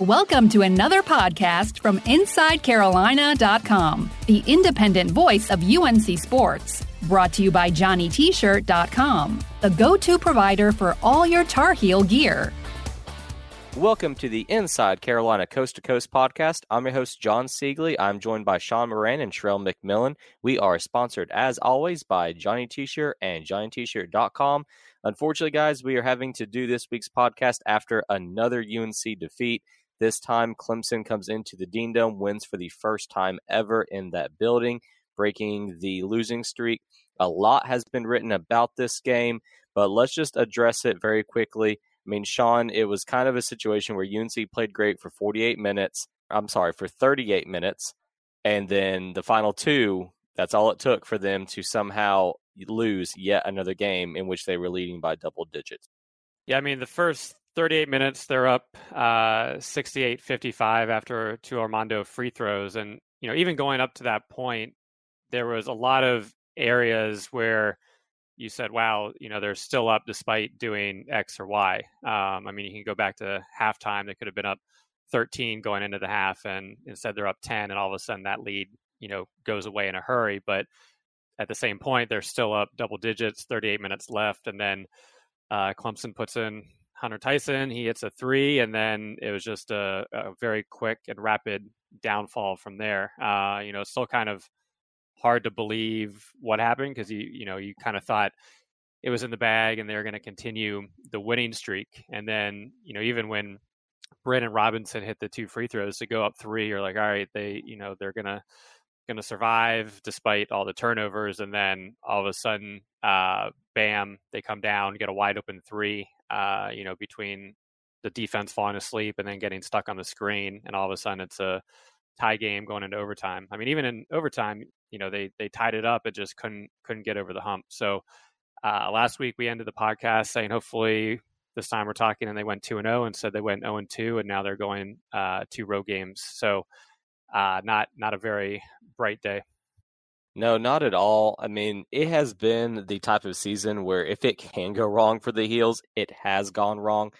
Welcome to another podcast from InsideCarolina.com, the independent voice of UNC Sports. Brought to you by JohnnyT-shirt.com, the go-to provider for all your Tar Heel gear. Welcome to the Inside Carolina Coast to Coast podcast. I'm your host, John Siegley. I'm joined by Sean Moran and Sherrell McMillan. We are sponsored, as always, by Johnny T-Shirt and JohnnyT-shirt.com. Unfortunately, guys, we are having to do this week's podcast after another UNC defeat. This time, Clemson comes into the Dean Dome, wins for the first time ever in that building, breaking the losing streak. A lot has been written about this game, but let's just address it very quickly. I mean, Sean, it was kind of a situation where UNC played great for 48 minutes. I'm sorry, for 38 minutes. And then the final two, that's all it took for them to somehow lose yet another game in which they were leading by double digits. Yeah, I mean, the first 38 minutes, they're up uh, 68 55 after two Armando free throws. And, you know, even going up to that point, there was a lot of areas where you said, wow, you know, they're still up despite doing X or Y. Um, I mean, you can go back to halftime, they could have been up 13 going into the half, and instead they're up 10, and all of a sudden that lead, you know, goes away in a hurry. But at the same point, they're still up double digits, 38 minutes left, and then uh, Clemson puts in Hunter Tyson. He hits a three, and then it was just a, a very quick and rapid downfall from there. Uh, you know, still kind of hard to believe what happened because you you know you kind of thought it was in the bag and they were going to continue the winning streak, and then you know even when Brandon Robinson hit the two free throws to go up three, you're like, all right, they you know they're gonna going to survive despite all the turnovers. And then all of a sudden, uh, bam, they come down, get a wide open three, uh, you know, between the defense falling asleep and then getting stuck on the screen. And all of a sudden, it's a tie game going into overtime. I mean, even in overtime, you know, they they tied it up. It just couldn't couldn't get over the hump. So uh, last week we ended the podcast saying hopefully this time we're talking and they went two and zero oh and said they went zero oh and two and now they're going uh, two road games. So uh, not not a very bright day. No, not at all. I mean, it has been the type of season where if it can go wrong for the Heels, it has gone wrong.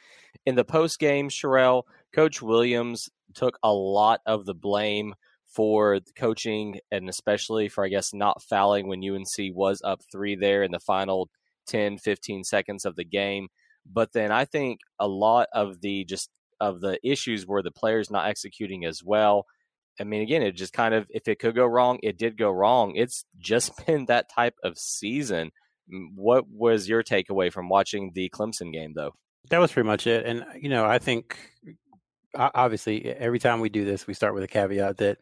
In the post game, Sherrell, Coach Williams took a lot of the blame for the coaching and especially for, I guess, not fouling when UNC was up three there in the final 10, 15 seconds of the game. But then I think a lot of the just of the issues were the players not executing as well. I mean, again, it just kind of, if it could go wrong, it did go wrong. It's just been that type of season. What was your takeaway from watching the Clemson game, though? That was pretty much it. And, uh, you know, I think uh, obviously every time we do this, we start with a caveat that,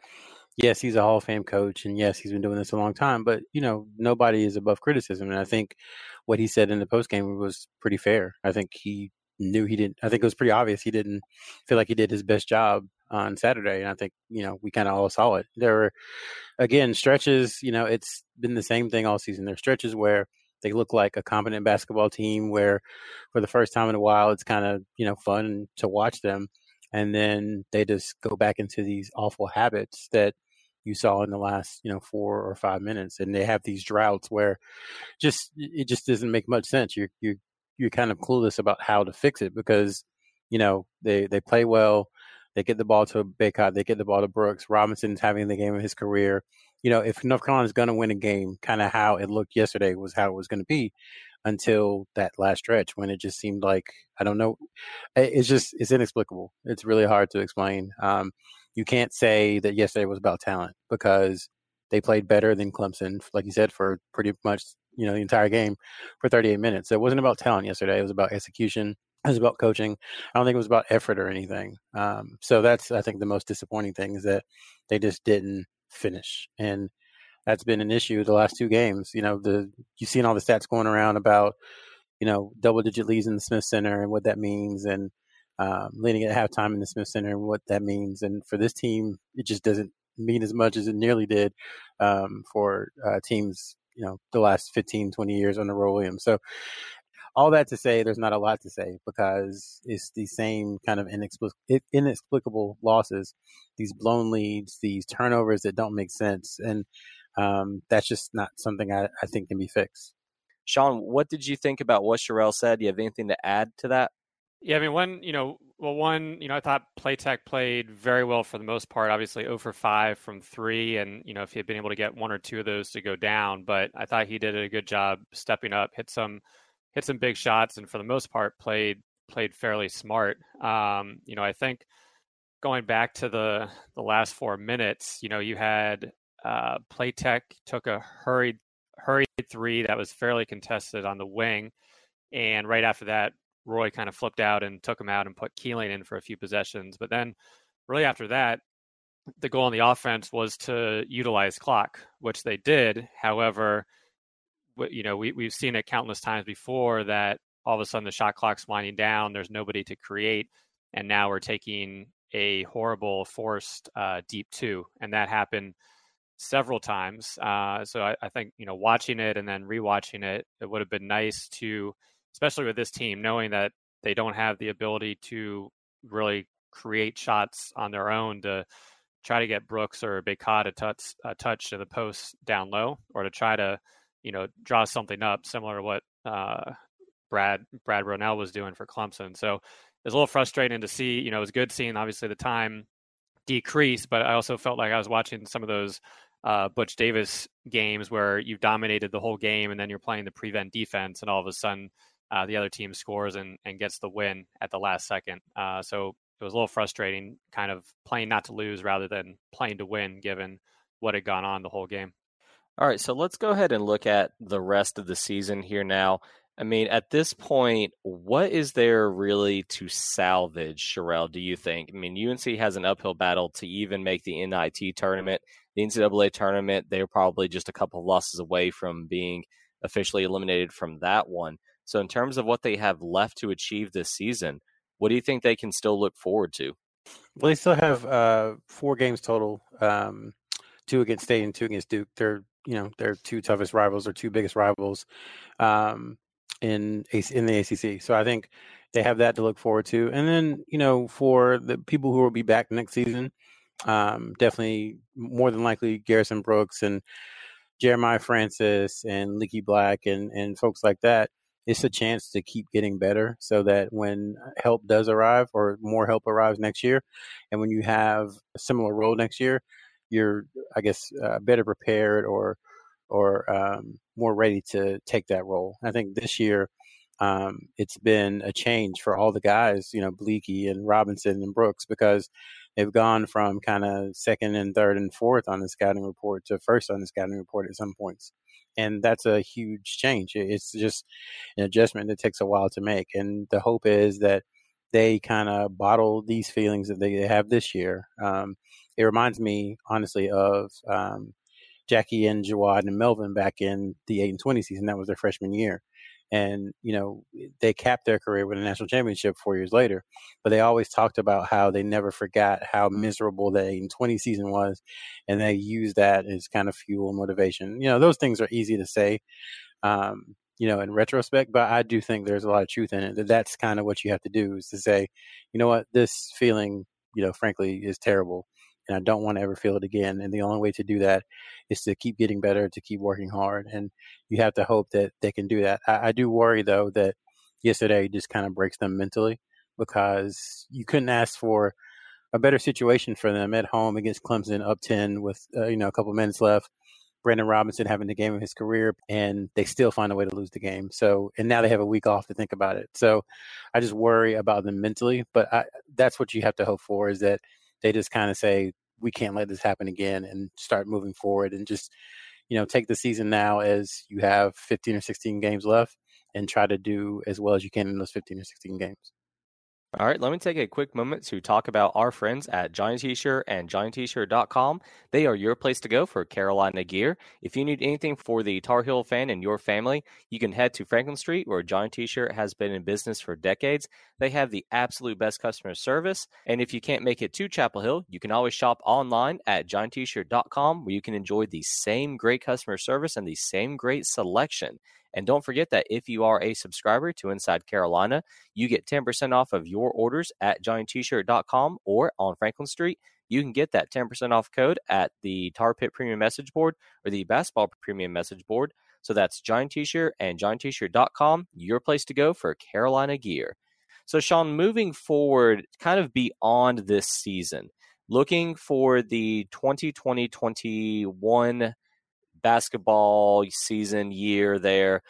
yes, he's a Hall of Fame coach. And yes, he's been doing this a long time. But, you know, nobody is above criticism. And I think what he said in the post game was pretty fair. I think he knew he didn't, I think it was pretty obvious he didn't feel like he did his best job on Saturday, and I think you know we kind of all saw it. There were again stretches. You know, it's been the same thing all season. There are stretches where they look like a competent basketball team, where for the first time in a while, it's kind of you know fun to watch them, and then they just go back into these awful habits that you saw in the last you know four or five minutes, and they have these droughts where just it just doesn't make much sense. You're you you're kind of clueless about how to fix it because you know they they play well they get the ball to Bacot. They get the ball to Brooks. Robinson's having the game of his career. You know, if North Carolina's going to win a game, kind of how it looked yesterday was how it was going to be until that last stretch when it just seemed like I don't know. It's just it's inexplicable. It's really hard to explain. Um, you can't say that yesterday was about talent because they played better than Clemson, like you said, for pretty much you know the entire game for 38 minutes. So it wasn't about talent yesterday. It was about execution it was about coaching. I don't think it was about effort or anything. Um, so that's I think the most disappointing thing is that they just didn't finish, and that's been an issue the last two games. You know, the you've seen all the stats going around about you know, double digit leads in the Smith Center and what that means, and um, leading at halftime in the Smith Center and what that means. And for this team, it just doesn't mean as much as it nearly did um, for uh, teams, you know, the last 15, 20 years under Roy Williams. So all that to say, there's not a lot to say because it's the same kind of inexplic- inexplicable losses, these blown leads, these turnovers that don't make sense. And um, that's just not something I, I think can be fixed. Sean, what did you think about what Sherrell said? Do you have anything to add to that? Yeah, I mean, one, you know, well, one, you know, I thought Platek played very well for the most part. Obviously, 0 for 5 from three, and you know, if he had been able to get one or two of those to go down, but I thought he did a good job stepping up, hit some, hit some big shots, and for the most part, played played fairly smart. Um, you know, I think going back to the the last four minutes, you know, you had uh, Platek took a hurried hurried three that was fairly contested on the wing, and right after that, Roy kind of flipped out and took him out and put Keeling in for a few possessions. But then, really after that, the goal on the offense was to utilize clock, which they did. However, you know, we, we've seen it countless times before that all of a sudden the shot clock's winding down. There's nobody to create. And now we're taking a horrible forced uh, deep two. And that happened several times. Uh, so I, I, think, you know, watching it and then rewatching it, it would have been nice to especially with this team, knowing that they don't have the ability to really create shots on their own to try to get Brooks or Bacot a touch a touch to the post down low, or to try to you know draw something up similar to what uh, Brad Brad Brownell was doing for Clemson. So it was a little frustrating to see. You know, it was good seeing obviously the time decrease, but I also felt like I was watching some of those uh, Butch Davis games where you've dominated the whole game and then you're playing the prevent defense, and all of a sudden uh, the other team scores and, and gets the win at the last second. Uh, so it was a little frustrating, kind of playing not to lose rather than playing to win, given what had gone on the whole game. All right, so let's go ahead and look at the rest of the season here now. I mean, at this point, what is there really to salvage, Sherrell, do you think? I mean, UNC has an uphill battle to even make the NIT tournament. The NCAA tournament, they're probably just a couple of losses away from being officially eliminated from that one. So, in terms of what they have left to achieve this season, what do you think they can still look forward to? Well, they still have uh, four games total, um, two against State and two against Duke. They're you know their two toughest rivals or two biggest rivals um, in in the ACC. So I think they have that to look forward to. And then you know for the people who will be back next season, um, definitely more than likely Garrison Brooks and Jeremiah Francis and Leaky Black and and folks like that it's a chance to keep getting better so that when help does arrive or more help arrives next year and when you have a similar role next year you're i guess uh, better prepared or or um, more ready to take that role i think this year um, it's been a change for all the guys you know bleaky and robinson and brooks because they've gone from kind of second and third and fourth on the scouting report to first on the scouting report at some points and that's a huge change. It's just an adjustment that takes a while to make, and the hope is that they kind of bottle these feelings that they have this year. Um, it reminds me, honestly, of um, Jackie and Jawad and Melvin back in the eight and twenty season. That was their freshman year, and you know they capped their career with a national championship four years later but they always talked about how they never forgot how miserable the 8 and 20 season was and they used that as kind of fuel and motivation. You know those things are easy to say um, you know in retrospect but i do think there's a lot of truth in it that that's kind of what you have to do is to say you know what? This feeling you know frankly is terrible and I don't want to ever feel it again. And the only way to do that is to keep getting better, to keep working hard, and you have to hope that they can do that. I, I do worry though that yesterday just kind of breaks them mentally because you couldn't ask for a better situation for them at home against Clemson, up ten with uh, you know a couple minutes left. Brandon Robinson having the game of his career, and they still find a way to lose the game. So, and now they have a week off to think about it. So, I just worry about them mentally. But I, that's what you have to hope for is that they just kind of say we can't let this happen again and start moving forward and just you know take the season now as you have 15 or 16 games left and try to do as well as you can in those 15 or 16 games All right, let me take a quick moment to talk about our friends at Johnny T-Shirt and JohnnyT-Shirt.com. They are your place to go for Carolina gear. If you need anything for the Tar Heel fan and your family, you can head to Franklin Street, where Johnny T-Shirt has been in business for decades. They have the absolute best customer service. And if you can't make it to Chapel Hill, you can always shop online at JohnnyT-Shirt.com, where you can enjoy the same great customer service and the same great selection. And don't forget that if you are a subscriber to Inside Carolina, you get 10% off of your orders at johnnytshirt.com or on Franklin Street. You can get that 10% off code at the Tar Pit Premium Message Board or the Basketball Premium Message Board. So that's Johnny T-shirt and johnnytshirt.com, your place to go for Carolina gear. So Sean, moving forward, kind of beyond this season, looking for the 2020-21 basketball season year there,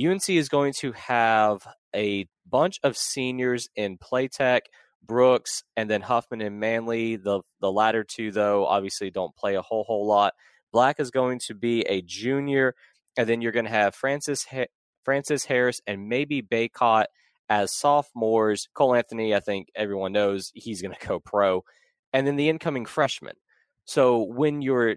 UNC is going to have a bunch of seniors in Platek, Brooks, and then Huffman and Manley. The the latter two, though, obviously don't play a whole whole lot. Black is going to be a junior, and then you're going to have Francis ha- Francis Harris and maybe Bacot as sophomores. Cole Anthony, I think everyone knows he's going to go pro, and then the incoming freshman. So when you're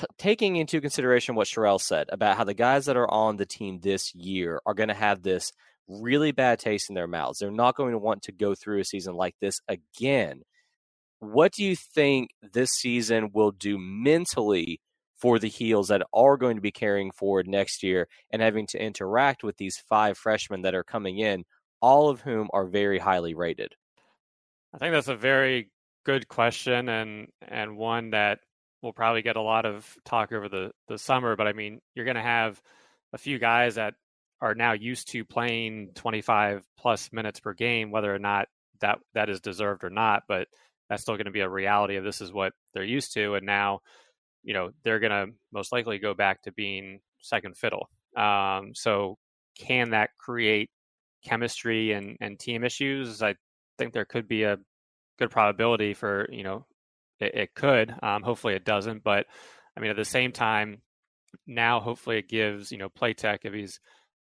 t- taking into consideration what Sherrell said about how the guys that are on the team this year are going to have this really bad taste in their mouths. They're not going to want to go through a season like this again. What do you think this season will do mentally for the heels that are going to be carrying forward next year and having to interact with these five freshmen that are coming in, all of whom are very highly rated? I think that's a very good question and and one that will probably get a lot of talk over the the summer. But I mean, you're going to have a few guys that are now used to playing 25 plus minutes per game, whether or not that that is deserved or not. But that's still going to be a reality of this is what they're used to, and now, you know, they're going to most likely go back to being second fiddle. Um, so, can that create chemistry and and team issues? I think there could be a good probability for you know it, it could. Um, hopefully, it doesn't. But I mean, at the same time, now hopefully it gives you know Platek if he's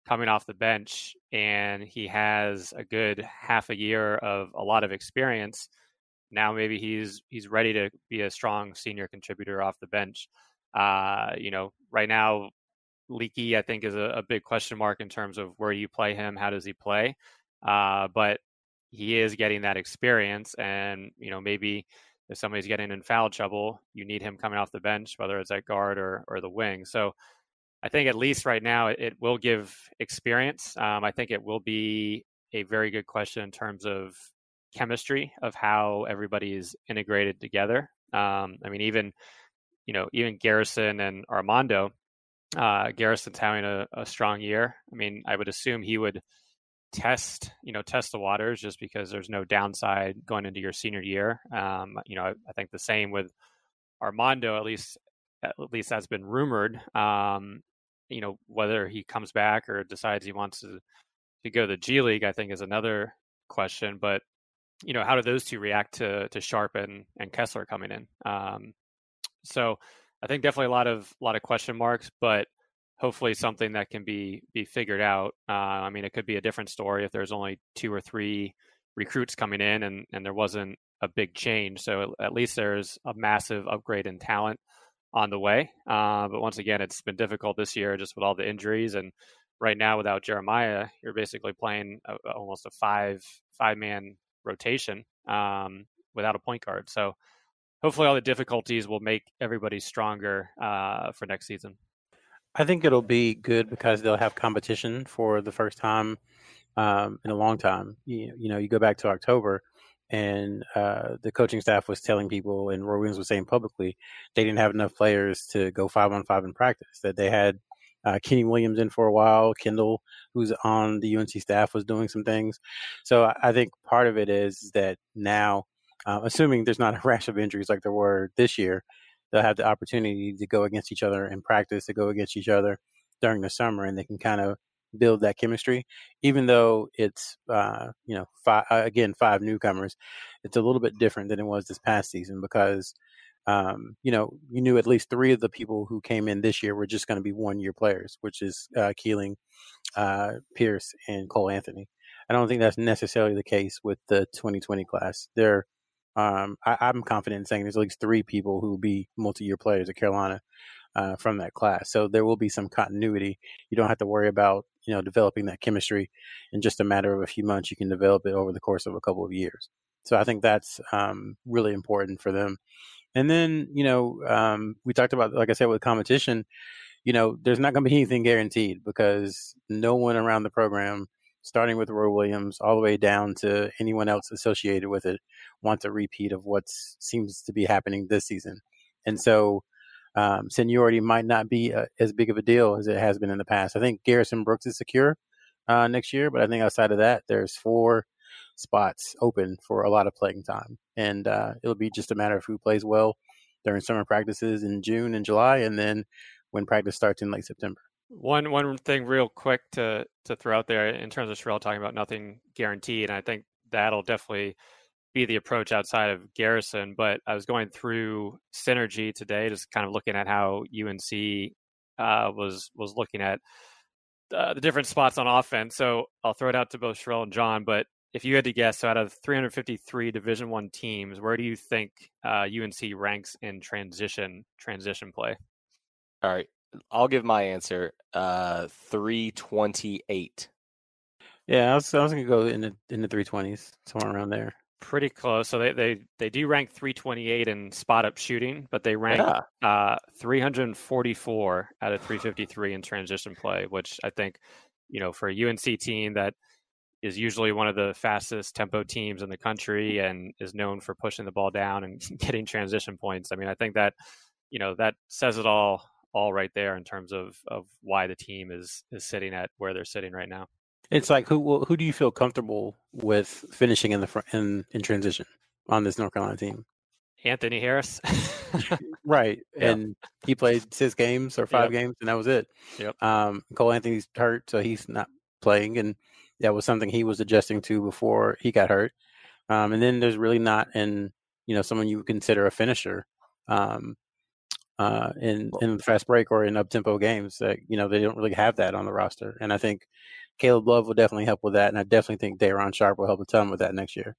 coming off the bench and he has a good half a year of a lot of experience. Now maybe he's he's ready to be a strong senior contributor off the bench. Uh, you know, right now, Leaky I think is a, a, big question mark in terms of where you play him, how does he play? Uh, but he is getting that experience, and you know maybe if somebody's getting in foul trouble, you need him coming off the bench, whether it's at guard or or the wing. So I think at least right now it, it will give experience. Um, I think it will be a very good question in terms of chemistry of how everybody is integrated together. Um, I mean, even you know, even Garrison and Armando. Uh, Garrison's having a, a strong year. I mean, I would assume he would test you know test the waters just because there's no downside going into your senior year. Um, you know I, I, think the same with armando at least at least that's been rumored. Um, you know whether he comes back or decides he wants to to go to the g league i think is another question. But you know how do those two react to to Sharpe and, and kessler coming in? Um, so i think definitely a lot of a lot of question marks but hopefully something that can be be figured out. Uh, I mean, it could be a different story if there's only two or three recruits coming in and and there wasn't a big change. So at least there's a massive upgrade in talent on the way. Uh, but once again, it's been difficult this year just with all the injuries and right now without Jeremiah, you're basically playing a, almost a five five man rotation um, without a point guard. So hopefully all the difficulties will make everybody stronger uh, for next season. I think it'll be good because they'll have competition for the first time um, in a long time. You, you, know, you go back to October, and uh, the coaching staff was telling people, and Roy Williams was saying publicly, they didn't have enough players to go five on five in practice. That they had uh, Kenny Williams in for a while. Kendall, who's on the UNC staff, was doing some things. So I think part of it is that now, uh, assuming there's not a rash of injuries like there were this year, they'll have the opportunity to go against each other in practice, to go against each other during the summer, and they can kind of build that chemistry. Even though it's uh, you know five, uh, again five newcomers, it's a little bit different than it was this past season because um, you know you knew at least three of the people who came in this year were just going to be one year players, which is uh, Keeling, uh, Pierce, and Cole Anthony. I don't think that's necessarily the case with the 2020 class. There, um, I, am confident in saying there's at least three people who will be multi-year players at Carolina uh, from that class. So there will be some continuity. You don't have to worry about you know developing that chemistry in just a matter of a few months. You can develop it over the course of a couple of years. So I think that's um, really important for them. And then you know um, we talked about like I said with competition. You know, there's not going to be anything guaranteed because no one around the program starting with Roy Williams all the way down to anyone else associated with it, wants a repeat of what seems to be happening this season. And so um, seniority might not be uh, as big of a deal as it has been in the past. I think Garrison Brooks is secure uh, next year, but I think outside of that, there's four spots open for a lot of playing time. And uh, it'll be just a matter of who plays well during summer practices in June and July, and then when practice starts in late September. One one thing real quick to to throw out there in terms of Sherrell talking about nothing guaranteed, and I think that'll definitely be the approach outside of Garrison. But I was going through synergy today, just kind of looking at how UNC uh, was was looking at uh, the different spots on offense. So I'll throw it out to both Sherrell and John. But if you had to guess, so out of 353 Division One teams, where do you think uh, UNC ranks in transition transition play? All right, I'll give my answer. Uh, three twenty eight. Yeah, I was, I was gonna go in the in the three twenties, somewhere around there. Pretty close. So they they they do rank three twenty eight in spot up shooting, but they rank yeah. uh three hundred and forty four out of three fifty three in transition play, which I think, you know, for a UNC team that is usually one of the fastest tempo teams in the country and is known for pushing the ball down and getting transition points. I mean, I think that, you know, that says it all all right there in terms of of why the team is is sitting at where they're sitting right now. It's like who who do you feel comfortable with finishing in the front in, in transition on this North Carolina team? Anthony Harris. right. Yep. And he played six games or five yep. games and that was it. Yep. Um, Cole Anthony's hurt, so he's not playing and that was something he was adjusting to before he got hurt. Um, and then there's really not in you know someone you would consider a finisher. Um, uh, in in the fast break or in up tempo games. That you know they don't really have that on the roster, and I think Caleb Love will definitely help with that, and I definitely think Day'Ron Sharpe will help a ton with that next year.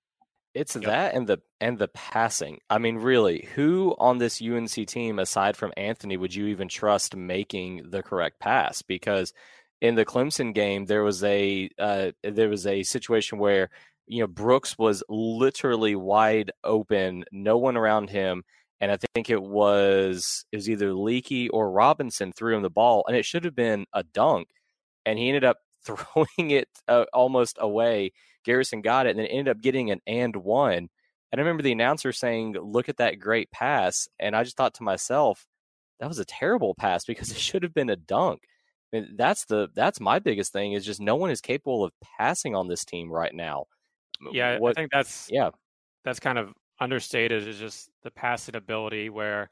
It's yep. that and the and the passing. I mean, really, who on this UNC team aside from Anthony would you even trust making the correct pass? Because in the Clemson game, there was a uh, there was a situation where you know Brooks was literally wide open, no one around him, and I think it was it was either Leaky or Robinson threw him the ball, and it should have been a dunk, and he ended up throwing it uh, almost away. Garrison got it, and then ended up getting an and one. And I remember the announcer saying, "Look at that great pass," and I just thought to myself, "That was a terrible pass because it should have been a dunk." I mean, that's the that's my biggest thing is just no one is capable of passing on this team right now. Yeah, what, I think that's yeah, that's kind of understated is just the passing ability where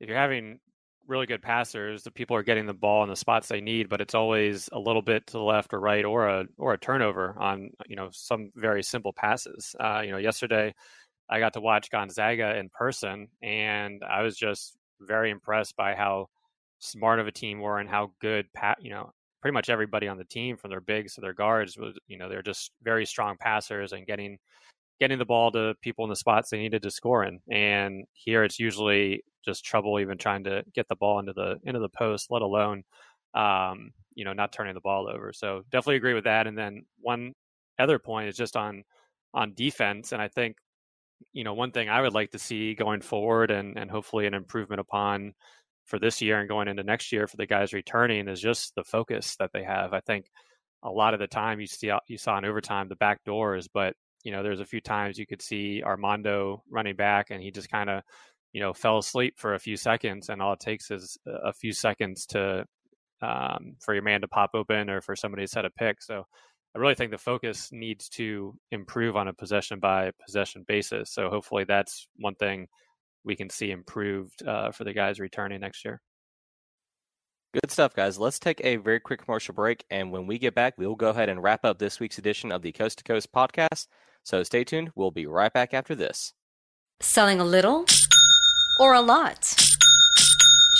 if you're having really good passers, the people are getting the ball in the spots they need, but it's always a little bit to the left or right or a or a turnover on you know some very simple passes. Uh, you know, yesterday I got to watch Gonzaga in person, and I was just very impressed by how smart of a team were and how good pat you know pretty much everybody on the team from their bigs to their guards was you know they're just very strong passers and getting getting the ball to people in the spots they needed to score in. And here it's usually just trouble even trying to get the ball into the into the post, let alone um, you know not turning the ball over. So definitely agree with that. And then one other point is just on on defense, and I think you know one thing I would like to see going forward, and and hopefully an improvement upon for this year and going into next year for the guys returning is just the focus that they have. I think a lot of the time you see you saw in overtime the back doors, but you know, there's a few times you could see Armando running back and he just kind of, you know, fell asleep for a few seconds. And all it takes is a few seconds to, um, for your man to pop open or for somebody to set a pick. So I really think the focus needs to improve on a possession by possession basis. So hopefully that's one thing we can see improved uh, for the guys returning next year. Good stuff, guys. Let's take a very quick commercial break. And when we get back, we'll go ahead and wrap up this week's edition of the Coast to Coast podcast. So stay tuned. We'll be right back after this. Selling a little or a lot?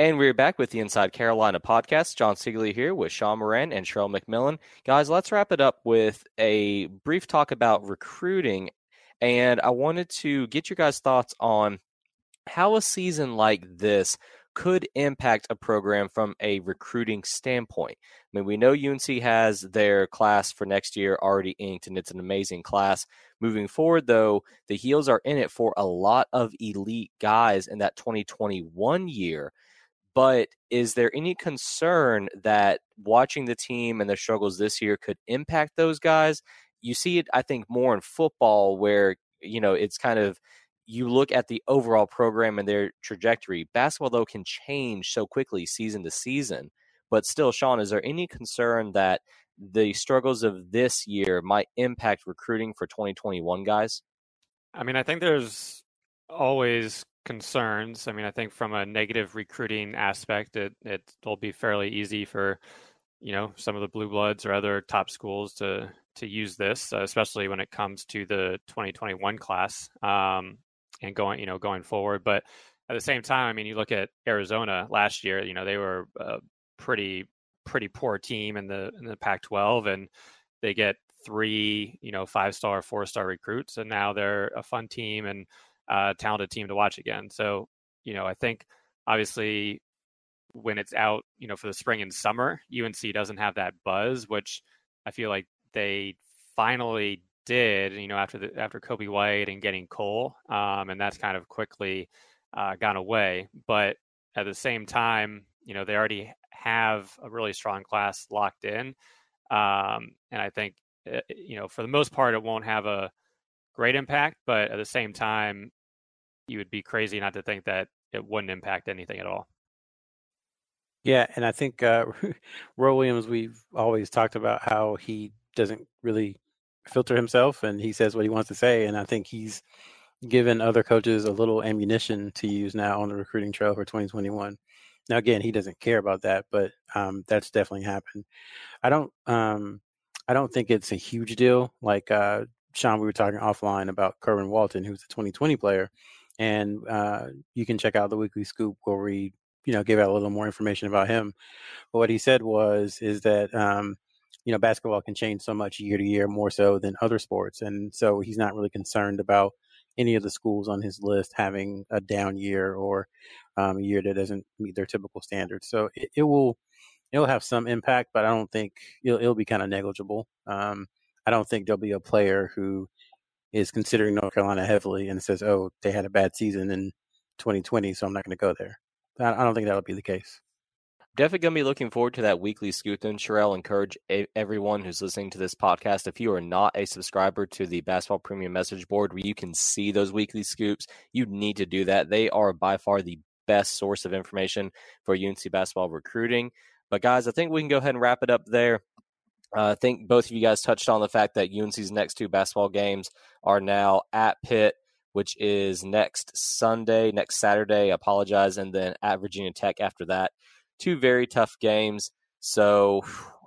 And we're back with the Inside Carolina podcast. John Seiglie here with Sean Moran and Sherrell McMillan. Guys, let's wrap it up with a brief talk about recruiting. And I wanted to get your guys' thoughts on how a season like this could impact a program from a recruiting standpoint. I mean, we know UNC has their class for next year already inked, and it's an amazing class. Moving forward, though, the Heels are in it for a lot of elite guys in that 2021 year. But is there any concern that watching the team and the struggles this year could impact those guys? You see it, I think, more in football where, you know, it's kind of you look at the overall program and their trajectory. Basketball, though, can change so quickly season to season. But still, Sean, is there any concern that the struggles of this year might impact recruiting for 2021 guys? I mean, I think there's always concerns. I mean, I think from a negative recruiting aspect, it it'll be fairly easy for you know some of the blue bloods or other top schools to to use this, uh, especially when it comes to the 2021 class um, and going you know going forward. But at the same time, I mean, you look at Arizona last year. You know, they were a pretty pretty poor team in the in the Pac-12, and they get three you know five star, four star recruits, and now they're a fun team and uh, talented team to watch again. So, you know, I think obviously when it's out, you know, for the spring and summer, UNC doesn't have that buzz, which I feel like they finally did, you know, after the after Coby White and getting Cole, um, and that's kind of quickly uh, gone away. But at the same time, you know, they already have a really strong class locked in, um, and I think, eh, you know, for the most part, it won't have a great impact. But at the same time, you would be crazy not to think that it wouldn't impact anything at all. Yeah, and I think uh, Roy Williams, we've always talked about how he doesn't really filter himself and he says what he wants to say. And I think he's given other coaches a little ammunition to use now on the recruiting trail for 2021. Now, again, he doesn't care about that, but um, that's definitely happened. I don't, um, I don't think it's a huge deal. Like uh, Sean, we were talking offline about Kerwin Walton, who's a 2020 player and uh, you can check out the weekly scoop where we you know give out a little more information about him but what he said was is that um, you know, basketball can change so much year to year more so than other sports. And so he's not really concerned about any of the schools on his list having a down year or um, a year that doesn't meet their typical standards. So it, it will it'll have some impact, but I don't think it'll, it'll be kind of negligible. Um, I don't think there'll be a player who is considering North Carolina heavily and says, "Oh, they had a bad season in 2020, so I'm not going to go there." I don't think that'll be the case. Definitely going to be looking forward to that weekly scoop. Then, Sherrell, encourage a- everyone who's listening to this podcast. If you are not a subscriber to the Basketball Premium Message Board, where you can see those weekly scoops, you need to do that. They are by far the best source of information for UNC basketball recruiting. But guys, I think we can go ahead and wrap it up there. Uh, I think both of you guys touched on the fact that UNC's next two basketball games are now at Pitt, which is next Sunday, next Saturday. Apologize, and then at Virginia Tech after that. Two very tough games. So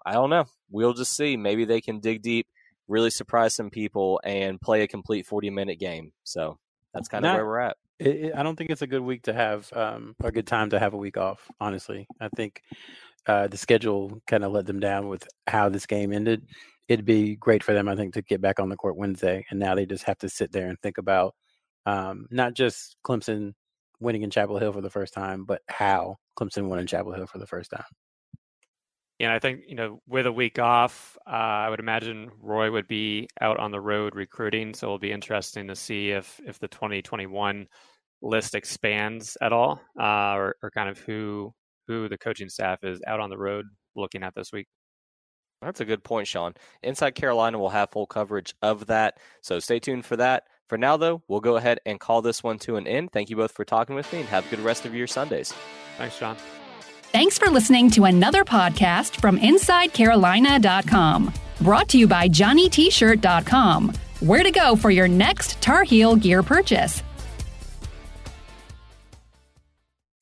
I don't know. We'll just see. Maybe they can dig deep, really surprise some people, and play a complete forty-minute game. So that's kind of Not, where we're at. It, it, I don't think it's a good week to have um, a good time to have a week off. Honestly, I think uh, the schedule kind of let them down with how this game ended. It'd be great for them, I think, to get back on the court Wednesday, and now they just have to sit there and think about um, not just Clemson winning in Chapel Hill for the first time, but how Clemson won in Chapel Hill for the first time. Yeah, I think you know, with a week off, uh, I would imagine Roy would be out on the road recruiting. So it'll be interesting to see if if the 2021 list expands at all, uh, or, or kind of who who the coaching staff is out on the road looking at this week. That's a good point, Sean. Inside Carolina will have full coverage of that. So stay tuned for that. For now, though, we'll go ahead and call this one to an end. Thank you both for talking with me and have a good rest of your Sundays. Thanks, Sean. Thanks for listening to another podcast from InsideCarolina.com. Brought to you by JohnnyT-shirt.com. Where to go for your next Tar Heel gear purchase.